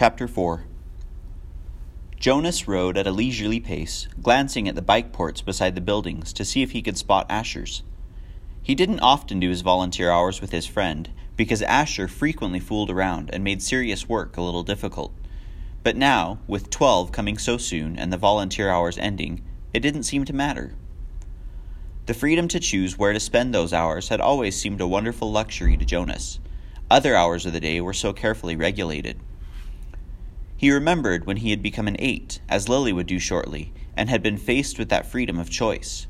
Chapter 4 Jonas rode at a leisurely pace, glancing at the bike ports beside the buildings to see if he could spot Asher's. He didn't often do his volunteer hours with his friend, because Asher frequently fooled around and made serious work a little difficult. But now, with 12 coming so soon and the volunteer hours ending, it didn't seem to matter. The freedom to choose where to spend those hours had always seemed a wonderful luxury to Jonas. Other hours of the day were so carefully regulated. He remembered when he had become an eight, as Lily would do shortly, and had been faced with that freedom of choice.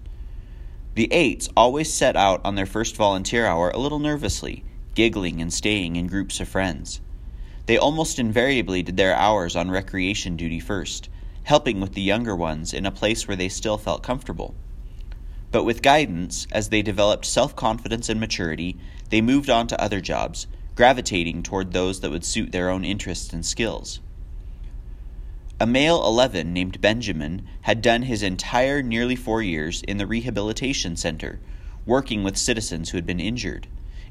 The eights always set out on their first volunteer hour a little nervously, giggling and staying in groups of friends. They almost invariably did their hours on recreation duty first, helping with the younger ones in a place where they still felt comfortable. But with guidance, as they developed self confidence and maturity, they moved on to other jobs, gravitating toward those that would suit their own interests and skills. A male 11 named Benjamin had done his entire nearly four years in the rehabilitation center, working with citizens who had been injured.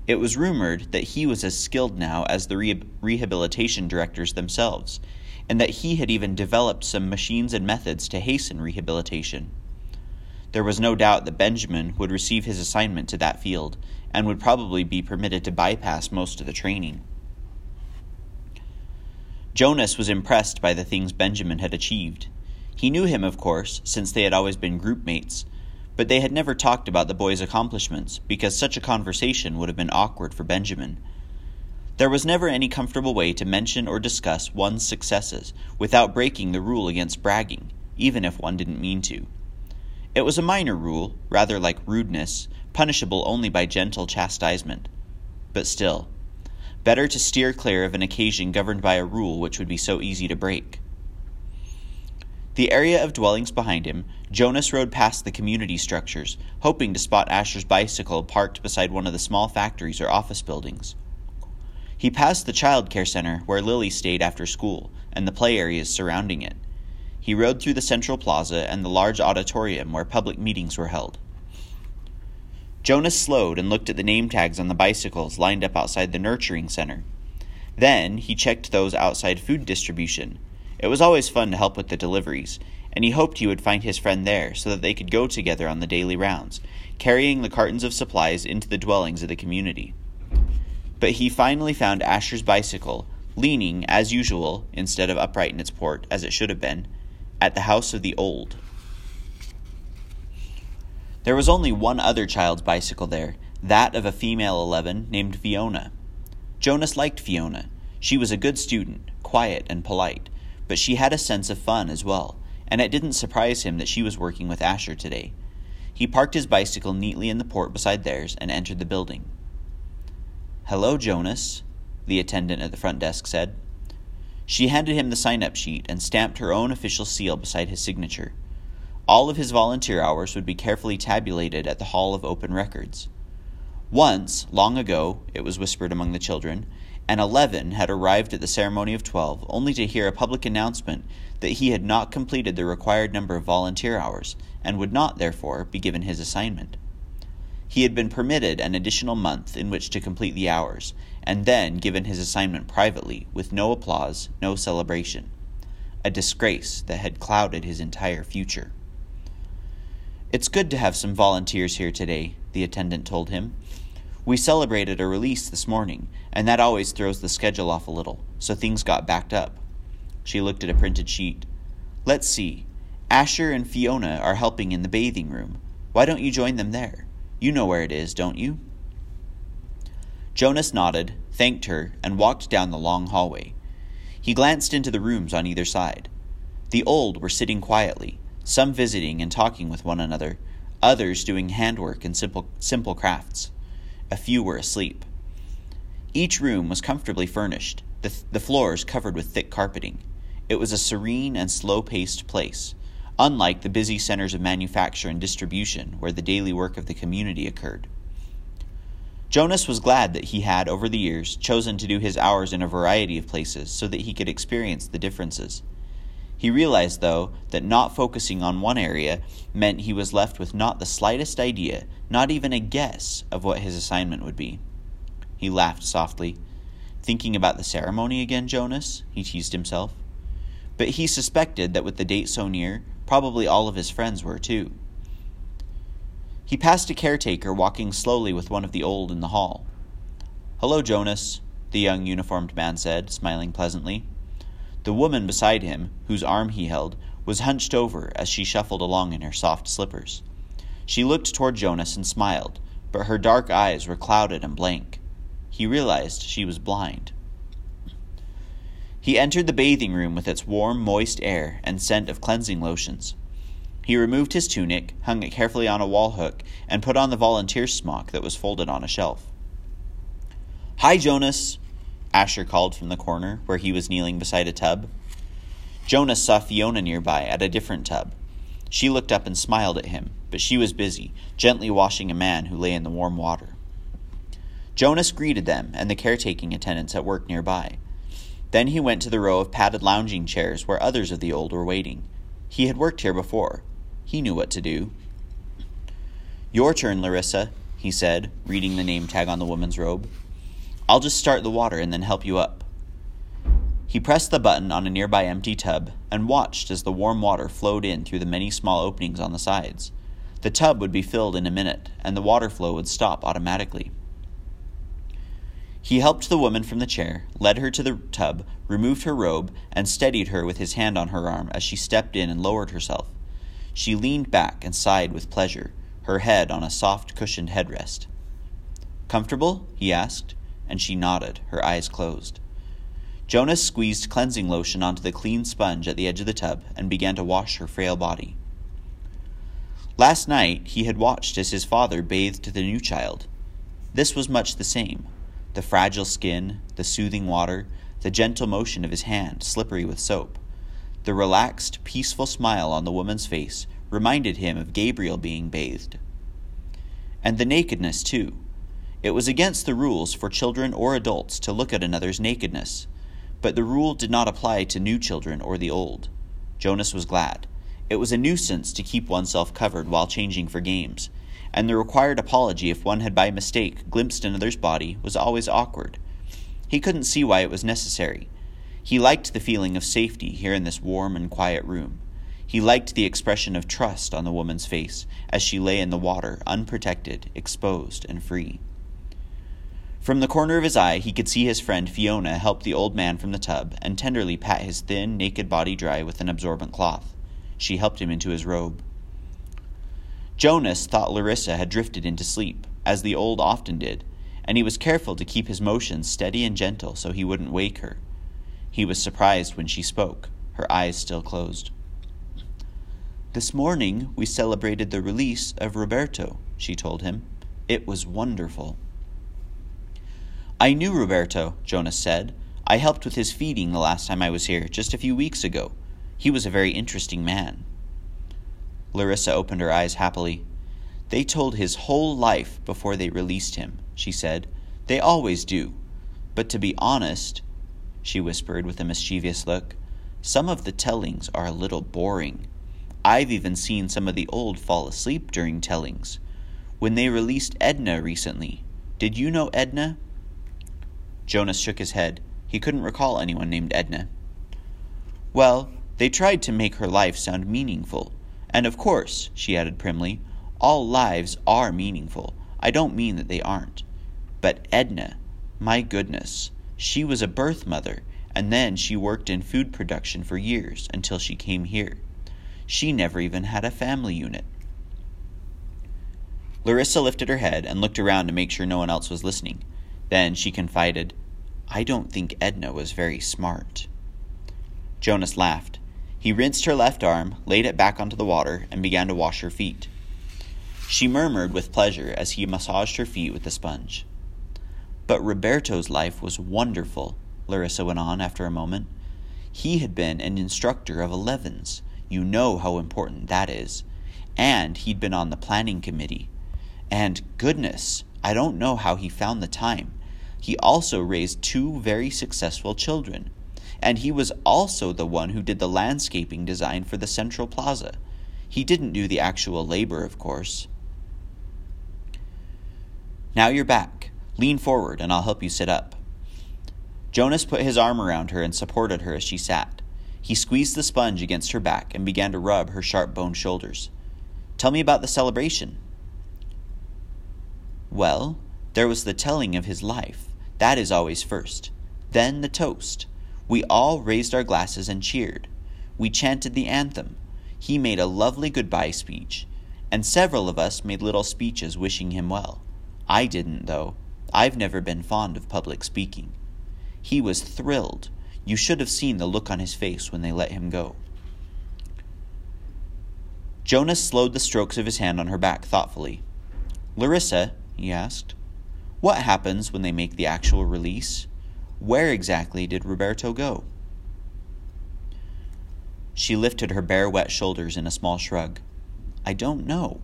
It was rumored that he was as skilled now as the re- rehabilitation directors themselves, and that he had even developed some machines and methods to hasten rehabilitation. There was no doubt that Benjamin would receive his assignment to that field, and would probably be permitted to bypass most of the training. Jonas was impressed by the things Benjamin had achieved. He knew him, of course, since they had always been group mates, but they had never talked about the boy's accomplishments because such a conversation would have been awkward for Benjamin. There was never any comfortable way to mention or discuss one's successes without breaking the rule against bragging, even if one didn't mean to. It was a minor rule, rather like rudeness, punishable only by gentle chastisement. But still, Better to steer clear of an occasion governed by a rule which would be so easy to break. The area of dwellings behind him, Jonas rode past the community structures, hoping to spot Asher's bicycle parked beside one of the small factories or office buildings. He passed the child care center where Lily stayed after school and the play areas surrounding it. He rode through the central plaza and the large auditorium where public meetings were held. Jonas slowed and looked at the name tags on the bicycles lined up outside the nurturing center. Then he checked those outside food distribution. It was always fun to help with the deliveries, and he hoped he would find his friend there so that they could go together on the daily rounds, carrying the cartons of supplies into the dwellings of the community. But he finally found Asher's bicycle, leaning, as usual, instead of upright in its port, as it should have been, at the house of the old. There was only one other child's bicycle there, that of a female 11 named Fiona. Jonas liked Fiona. She was a good student, quiet and polite, but she had a sense of fun as well, and it didn't surprise him that she was working with Asher today. He parked his bicycle neatly in the port beside theirs and entered the building. Hello, Jonas, the attendant at the front desk said. She handed him the sign up sheet and stamped her own official seal beside his signature. All of his volunteer hours would be carefully tabulated at the Hall of Open Records. Once, long ago, it was whispered among the children, an 11 had arrived at the ceremony of 12 only to hear a public announcement that he had not completed the required number of volunteer hours and would not, therefore, be given his assignment. He had been permitted an additional month in which to complete the hours, and then given his assignment privately, with no applause, no celebration. A disgrace that had clouded his entire future. It's good to have some volunteers here today, the attendant told him. We celebrated a release this morning, and that always throws the schedule off a little, so things got backed up. She looked at a printed sheet. Let's see. Asher and Fiona are helping in the bathing room. Why don't you join them there? You know where it is, don't you? Jonas nodded, thanked her, and walked down the long hallway. He glanced into the rooms on either side. The old were sitting quietly, some visiting and talking with one another, others doing handwork and simple, simple crafts. A few were asleep. Each room was comfortably furnished, the, the floors covered with thick carpeting. It was a serene and slow paced place, unlike the busy centers of manufacture and distribution where the daily work of the community occurred. Jonas was glad that he had, over the years, chosen to do his hours in a variety of places so that he could experience the differences. He realized, though, that not focusing on one area meant he was left with not the slightest idea, not even a guess, of what his assignment would be. He laughed softly. Thinking about the ceremony again, Jonas? he teased himself. But he suspected that with the date so near, probably all of his friends were too. He passed a caretaker walking slowly with one of the old in the hall. Hello, Jonas, the young uniformed man said, smiling pleasantly. The woman beside him, whose arm he held, was hunched over as she shuffled along in her soft slippers. She looked toward Jonas and smiled, but her dark eyes were clouded and blank. He realized she was blind. He entered the bathing room with its warm, moist air and scent of cleansing lotions. He removed his tunic, hung it carefully on a wall hook, and put on the volunteer smock that was folded on a shelf. Hi, Jonas, Asher called from the corner where he was kneeling beside a tub. Jonas saw Fiona nearby at a different tub. She looked up and smiled at him, but she was busy, gently washing a man who lay in the warm water. Jonas greeted them and the caretaking attendants at work nearby. Then he went to the row of padded lounging chairs where others of the old were waiting. He had worked here before, he knew what to do. Your turn, Larissa, he said, reading the name tag on the woman's robe. I'll just start the water and then help you up. He pressed the button on a nearby empty tub and watched as the warm water flowed in through the many small openings on the sides. The tub would be filled in a minute, and the water flow would stop automatically. He helped the woman from the chair, led her to the tub, removed her robe, and steadied her with his hand on her arm as she stepped in and lowered herself. She leaned back and sighed with pleasure, her head on a soft cushioned headrest. Comfortable? he asked, and she nodded, her eyes closed. Jonas squeezed cleansing lotion onto the clean sponge at the edge of the tub and began to wash her frail body. Last night he had watched as his father bathed the new child. This was much the same the fragile skin, the soothing water, the gentle motion of his hand, slippery with soap. The relaxed, peaceful smile on the woman's face reminded him of Gabriel being bathed. And the nakedness, too. It was against the rules for children or adults to look at another's nakedness, but the rule did not apply to new children or the old. Jonas was glad. It was a nuisance to keep oneself covered while changing for games, and the required apology if one had by mistake glimpsed another's body was always awkward. He couldn't see why it was necessary. He liked the feeling of safety here in this warm and quiet room. He liked the expression of trust on the woman's face as she lay in the water, unprotected, exposed, and free. From the corner of his eye, he could see his friend Fiona help the old man from the tub and tenderly pat his thin, naked body dry with an absorbent cloth. She helped him into his robe. Jonas thought Larissa had drifted into sleep, as the old often did, and he was careful to keep his motions steady and gentle so he wouldn't wake her. He was surprised when she spoke, her eyes still closed. This morning we celebrated the release of Roberto, she told him. It was wonderful. I knew Roberto, Jonas said. I helped with his feeding the last time I was here, just a few weeks ago. He was a very interesting man. Larissa opened her eyes happily. They told his whole life before they released him, she said. They always do. But to be honest, she whispered with a mischievous look. Some of the tellings are a little boring. I've even seen some of the old fall asleep during tellings. When they released Edna recently, did you know Edna? Jonas shook his head. He couldn't recall anyone named Edna. Well, they tried to make her life sound meaningful. And of course, she added primly, all lives are meaningful. I don't mean that they aren't. But Edna, my goodness, she was a birth mother, and then she worked in food production for years until she came here. She never even had a family unit. Larissa lifted her head and looked around to make sure no one else was listening. Then she confided, I don't think Edna was very smart. Jonas laughed. He rinsed her left arm, laid it back onto the water, and began to wash her feet. She murmured with pleasure as he massaged her feet with the sponge. But Roberto's life was wonderful, Larissa went on after a moment. He had been an instructor of 11s. You know how important that is. And he'd been on the planning committee. And goodness, I don't know how he found the time. He also raised two very successful children. And he was also the one who did the landscaping design for the Central Plaza. He didn't do the actual labor, of course. Now you're back. Lean forward and I'll help you sit up. Jonas put his arm around her and supported her as she sat. He squeezed the sponge against her back and began to rub her sharp boned shoulders. Tell me about the celebration. Well, there was the telling of his life. That is always first. Then the toast. We all raised our glasses and cheered. We chanted the anthem. He made a lovely goodbye speech, and several of us made little speeches wishing him well. I didn't, though. I've never been fond of public speaking. He was thrilled. You should have seen the look on his face when they let him go. Jonas slowed the strokes of his hand on her back thoughtfully. Larissa, he asked, what happens when they make the actual release? Where exactly did Roberto go? She lifted her bare, wet shoulders in a small shrug. I don't know.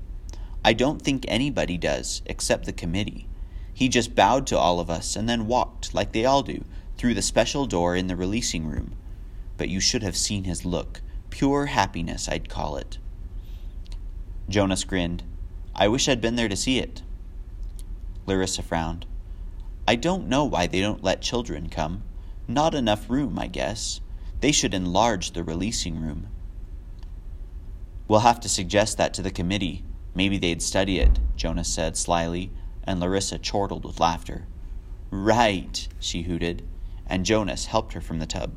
I don't think anybody does, except the committee. He just bowed to all of us and then walked, like they all do, through the special door in the releasing room. But you should have seen his look. Pure happiness, I'd call it. Jonas grinned. I wish I'd been there to see it. Larissa frowned. I don't know why they don't let children come. Not enough room, I guess. They should enlarge the releasing room. We'll have to suggest that to the committee. Maybe they'd study it, Jonas said slyly, and Larissa chortled with laughter. Right, she hooted, and Jonas helped her from the tub.